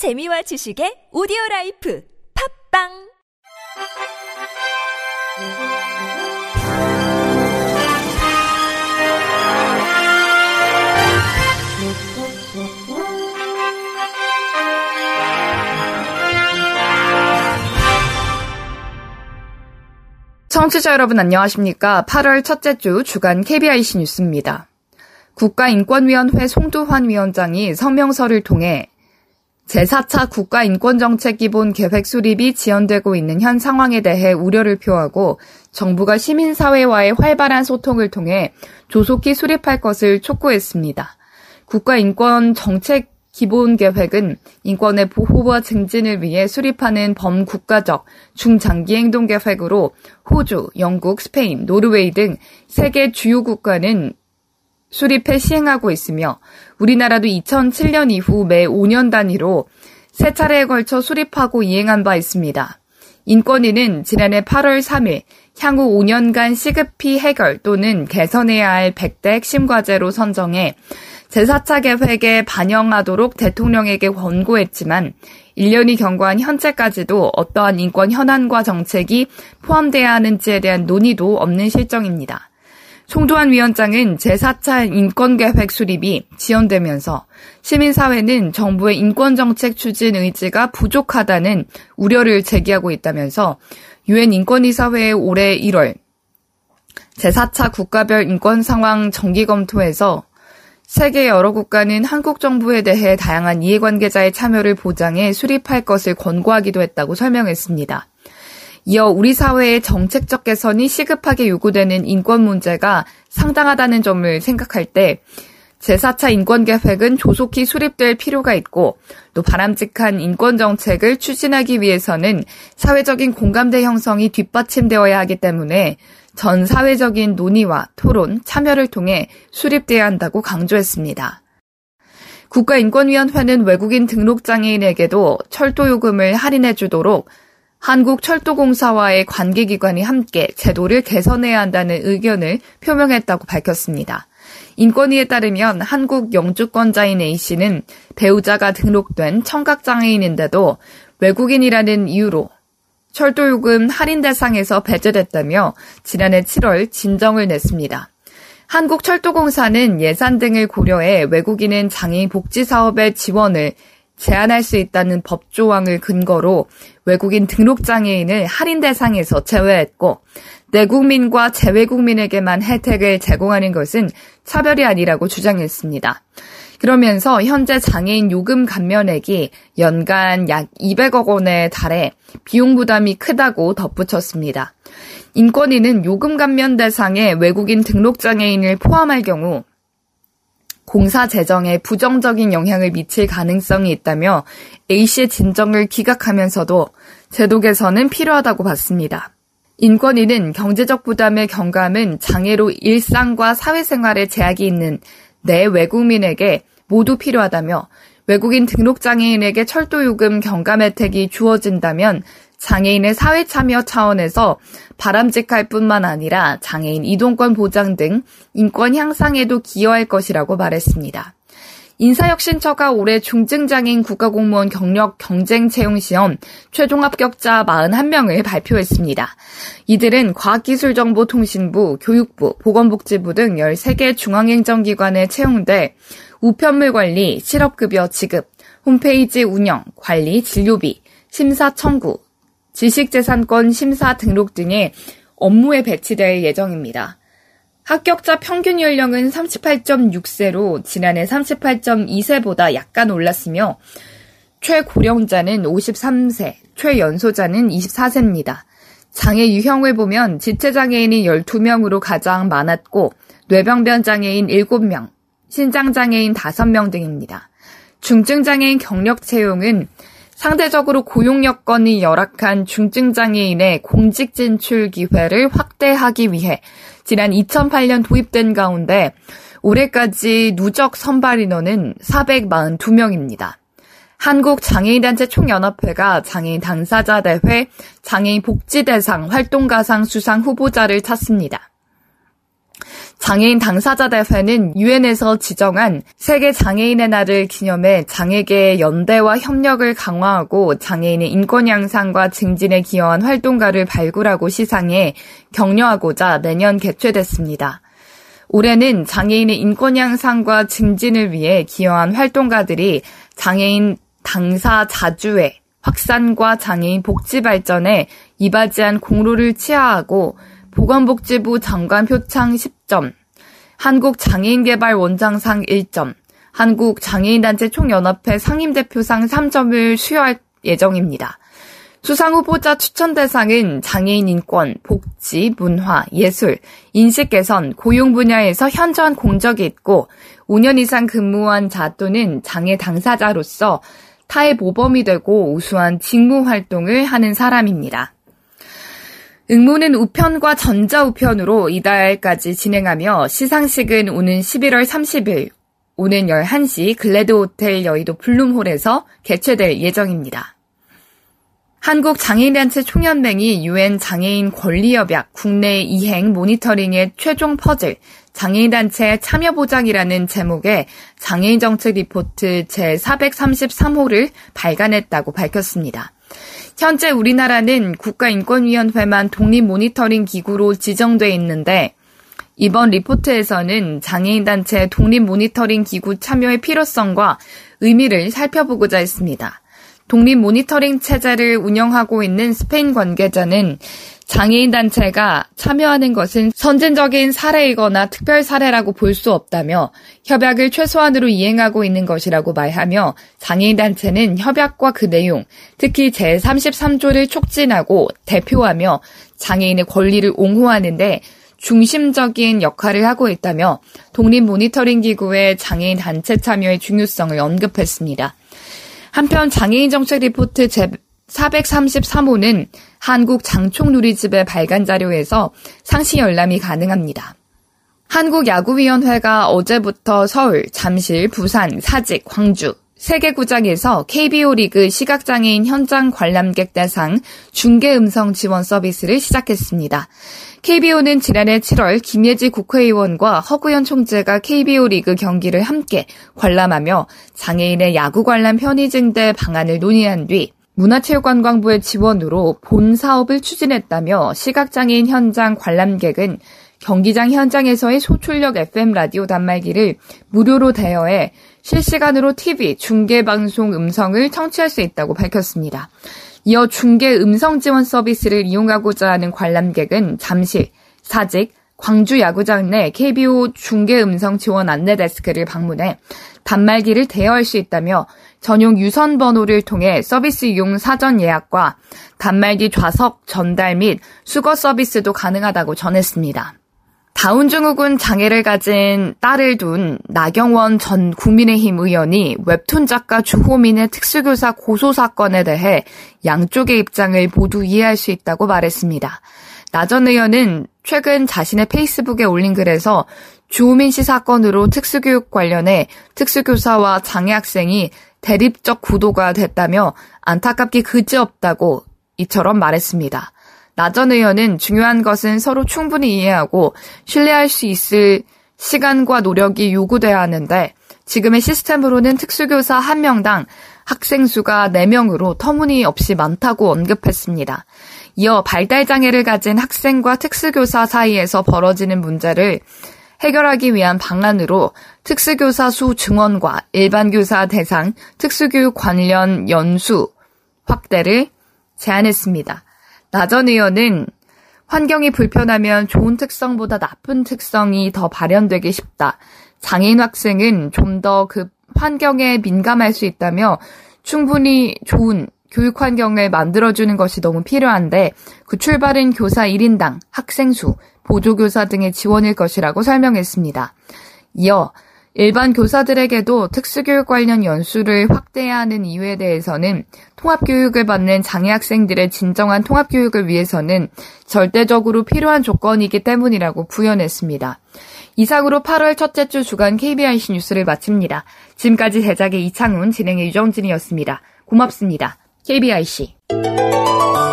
재미와 지식의 오디오 라이프 팝빵 청취자 여러분 안녕하십니까? 8월 첫째 주 주간 KBIC 뉴스입니다. 국가인권위원회 송두환 위원장이 성명서를 통해 제4차 국가인권정책기본계획 수립이 지연되고 있는 현 상황에 대해 우려를 표하고 정부가 시민사회와의 활발한 소통을 통해 조속히 수립할 것을 촉구했습니다. 국가인권정책 기본 계획은 인권의 보호와 증진을 위해 수립하는 범국가적 중장기 행동 계획으로 호주, 영국, 스페인, 노르웨이 등 세계 주요 국가는 수립해 시행하고 있으며 우리나라도 2007년 이후 매 5년 단위로 세 차례에 걸쳐 수립하고 이행한 바 있습니다. 인권위는 지난해 8월 3일 향후 5년간 시급히 해결 또는 개선해야 할 100대 핵심 과제로 선정해 제4차 계획에 반영하도록 대통령에게 권고했지만 1년이 경과한 현재까지도 어떠한 인권 현안과 정책이 포함돼야 하는지에 대한 논의도 없는 실정입니다. 송도환 위원장은 제4차 인권계획 수립이 지연되면서 시민사회는 정부의 인권정책 추진 의지가 부족하다는 우려를 제기하고 있다면서 유엔 인권이사회의 올해 1월 제4차 국가별 인권 상황 정기 검토에서 세계 여러 국가는 한국 정부에 대해 다양한 이해관계자의 참여를 보장해 수립할 것을 권고하기도 했다고 설명했습니다. 이어 우리 사회의 정책적 개선이 시급하게 요구되는 인권 문제가 상당하다는 점을 생각할 때 제4차 인권계획은 조속히 수립될 필요가 있고 또 바람직한 인권정책을 추진하기 위해서는 사회적인 공감대 형성이 뒷받침되어야 하기 때문에 전 사회적인 논의와 토론, 참여를 통해 수립돼야 한다고 강조했습니다. 국가인권위원회는 외국인 등록장애인에게도 철도요금을 할인해 주도록 한국철도공사와의 관계기관이 함께 제도를 개선해야 한다는 의견을 표명했다고 밝혔습니다. 인권위에 따르면 한국 영주권자인 A씨는 배우자가 등록된 청각장애인인데도 외국인이라는 이유로 철도요금 할인 대상에서 배제됐다며 지난해 7월 진정을 냈습니다. 한국철도공사는 예산 등을 고려해 외국인은 장애인 복지 사업의 지원을 제한할 수 있다는 법 조항을 근거로 외국인 등록 장애인을 할인 대상에서 제외했고 내국민과 재외국민에게만 혜택을 제공하는 것은 차별이 아니라고 주장했습니다. 그러면서 현재 장애인 요금 감면액이 연간 약 200억 원에 달해 비용 부담이 크다고 덧붙였습니다. 인권위는 요금 감면 대상에 외국인 등록 장애인을 포함할 경우 공사 재정에 부정적인 영향을 미칠 가능성이 있다며 A씨의 진정을 기각하면서도 제도 개선은 필요하다고 봤습니다. 인권위는 경제적 부담의 경감은 장애로 일상과 사회생활에 제약이 있는 내 외국민에게 모두 필요하다며 외국인 등록장애인에게 철도요금 경감 혜택이 주어진다면 장애인의 사회 참여 차원에서 바람직할 뿐만 아니라 장애인 이동권 보장 등 인권 향상에도 기여할 것이라고 말했습니다. 인사혁신처가 올해 중증장애인 국가공무원 경력 경쟁 채용 시험 최종 합격자 41명을 발표했습니다. 이들은 과학기술정보통신부, 교육부, 보건복지부 등 13개 중앙행정기관에 채용돼 우편물 관리, 실업급여 지급, 홈페이지 운영, 관리, 진료비, 심사 청구, 지식재산권 심사 등록 등의 업무에 배치될 예정입니다. 합격자 평균 연령은 38.6세로 지난해 38.2세보다 약간 올랐으며 최고령자는 53세, 최연소자는 24세입니다. 장애 유형을 보면 지체장애인이 12명으로 가장 많았고 뇌병변 장애인 7명, 신장장애인 5명 등입니다. 중증장애인 경력 채용은 상대적으로 고용 여건이 열악한 중증 장애인의 공직 진출 기회를 확대하기 위해 지난 2008년 도입된 가운데 올해까지 누적 선발 인원은 442명입니다. 한국장애인단체 총연합회가 장애인 당사자 대회 장애인 복지대상 활동가상 수상 후보자를 찾습니다. 장애인 당사자 대회는 유엔에서 지정한 세계 장애인의 날을 기념해 장애계의 연대와 협력을 강화하고 장애인의 인권 양상과 증진에 기여한 활동가를 발굴하고 시상해 격려하고자 매년 개최됐습니다. 올해는 장애인의 인권 양상과 증진을 위해 기여한 활동가들이 장애인 당사 자주회 확산과 장애인 복지 발전에 이바지한 공로를 치하하고 보건복지부 장관 표창 10점, 한국장애인개발원장상 1점, 한국장애인단체 총연합회 상임대표상 3점을 수여할 예정입니다. 수상 후보자 추천 대상은 장애인 인권, 복지, 문화, 예술, 인식 개선, 고용 분야에서 현저한 공적이 있고 5년 이상 근무한 자 또는 장애 당사자로서 타의 모범이 되고 우수한 직무 활동을 하는 사람입니다. 응모는 우편과 전자우편으로 이달까지 진행하며 시상식은 오는 11월 30일 오는 11시 글래드 호텔 여의도 블룸홀에서 개최될 예정입니다. 한국 장애인단체 총연맹이 유엔 장애인 권리협약 국내 이행 모니터링의 최종 퍼즐 장애인단체 참여보장이라는 제목의 장애인 정책 리포트 제433호를 발간했다고 밝혔습니다. 현재 우리나라는 국가인권위원회만 독립 모니터링 기구로 지정돼 있는데 이번 리포트에서는 장애인단체 독립 모니터링 기구 참여의 필요성과 의미를 살펴보고자 했습니다. 독립 모니터링 체제를 운영하고 있는 스페인 관계자는 장애인 단체가 참여하는 것은 선진적인 사례이거나 특별 사례라고 볼 수 없다며 협약을 최소한으로 이행하고 있는 것이라고 말하며 장애인 단체는 협약과 그 내용, 특히 제33조를 촉진하고 대표하며 장애인의 권리를 옹호하는데 중심적인 역할을 하고 있다며 독립 모니터링 기구의 장애인 단체 참여의 중요성을 언급했습니다. 한편 장애인 정책 리포트 제 433호는 한국 장총누리집의 발간 자료에서 상시 열람이 가능합니다. 한국야구위원회가 어제부터 서울, 잠실, 부산, 사직, 광주, 세계 구장에서 KBO 리그 시각장애인 현장 관람객 대상 중계 음성 지원 서비스를 시작했습니다. KBO는 지난해 7월 김예지 국회의원과 허구현 총재가 KBO 리그 경기를 함께 관람하며 장애인의 야구 관람 편의 증대 방안을 논의한 뒤 문화체육관광부의 지원으로 본 사업을 추진했다며 시각장애인 현장 관람객은 경기장 현장에서의 소출력 FM 라디오 단말기를 무료로 대여해 실시간으로 TV 중계방송 음성을 청취할 수 있다고 밝혔습니다. 이어 중계 음성 지원 서비스를 이용하고자 하는 관람객은 잠시 사직, 광주 야구장 내 KBO 중계 음성 지원 안내 데스크를 방문해 단말기를 대여할 수 있다며 전용 유선 번호를 통해 서비스 이용 사전 예약과 단말기 좌석 전달 및 수거 서비스도 가능하다고 전했습니다. 다운증후군 장애를 가진 딸을 둔 나경원 전 국민의힘 의원이 웹툰 작가 주호민의 특수교사 고소 사건에 대해 양쪽의 입장을 모두 이해할 수 있다고 말했습니다. 나 전 의원은 최근 자신의 페이스북에 올린 글에서 주호민 씨 사건으로 특수교육 관련해 특수교사와 장애 학생이 대립적 구도가 됐다며 안타깝기 그지없다고 이처럼 말했습니다. 나 전 의원은 중요한 것은 서로 충분히 이해하고 신뢰할 수 있을 시간과 노력이 요구돼야 하는데 지금의 시스템으로는 특수교사 1명당 학생 수가 4명으로 터무니없이 많다고 언급했습니다. 이어 발달 장애를 가진 학생과 특수교사 사이에서 벌어지는 문제를 해결하기 위한 방안으로 특수교사 수 증원과 일반교사 대상 특수교육 관련 연수 확대를 제안했습니다. 나전 의원은 환경이 불편하면 좋은 특성보다 나쁜 특성이 더 발현되기 쉽다. 장애인 학생은 좀 더 그 환경에 민감할 수 있다며 충분히 좋은 교육 환경을 만들어주는 것이 너무 필요한데 그 출발은 교사 1인당 학생 수, 보조교사 등의 지원일 것이라고 설명했습니다. 이어 일반 교사들에게도 특수교육 관련 연수를 확대해야 하는 이유에 대해서는 통합교육을 받는 장애 학생들의 진정한 통합교육을 위해서는 절대적으로 필요한 조건이기 때문이라고 부연했습니다. 이상으로 8월 첫째 주 주간 KBIC 뉴스를 마칩니다. 지금까지 제작의 이창훈, 진행의 유정진이었습니다. 고맙습니다. KBIC.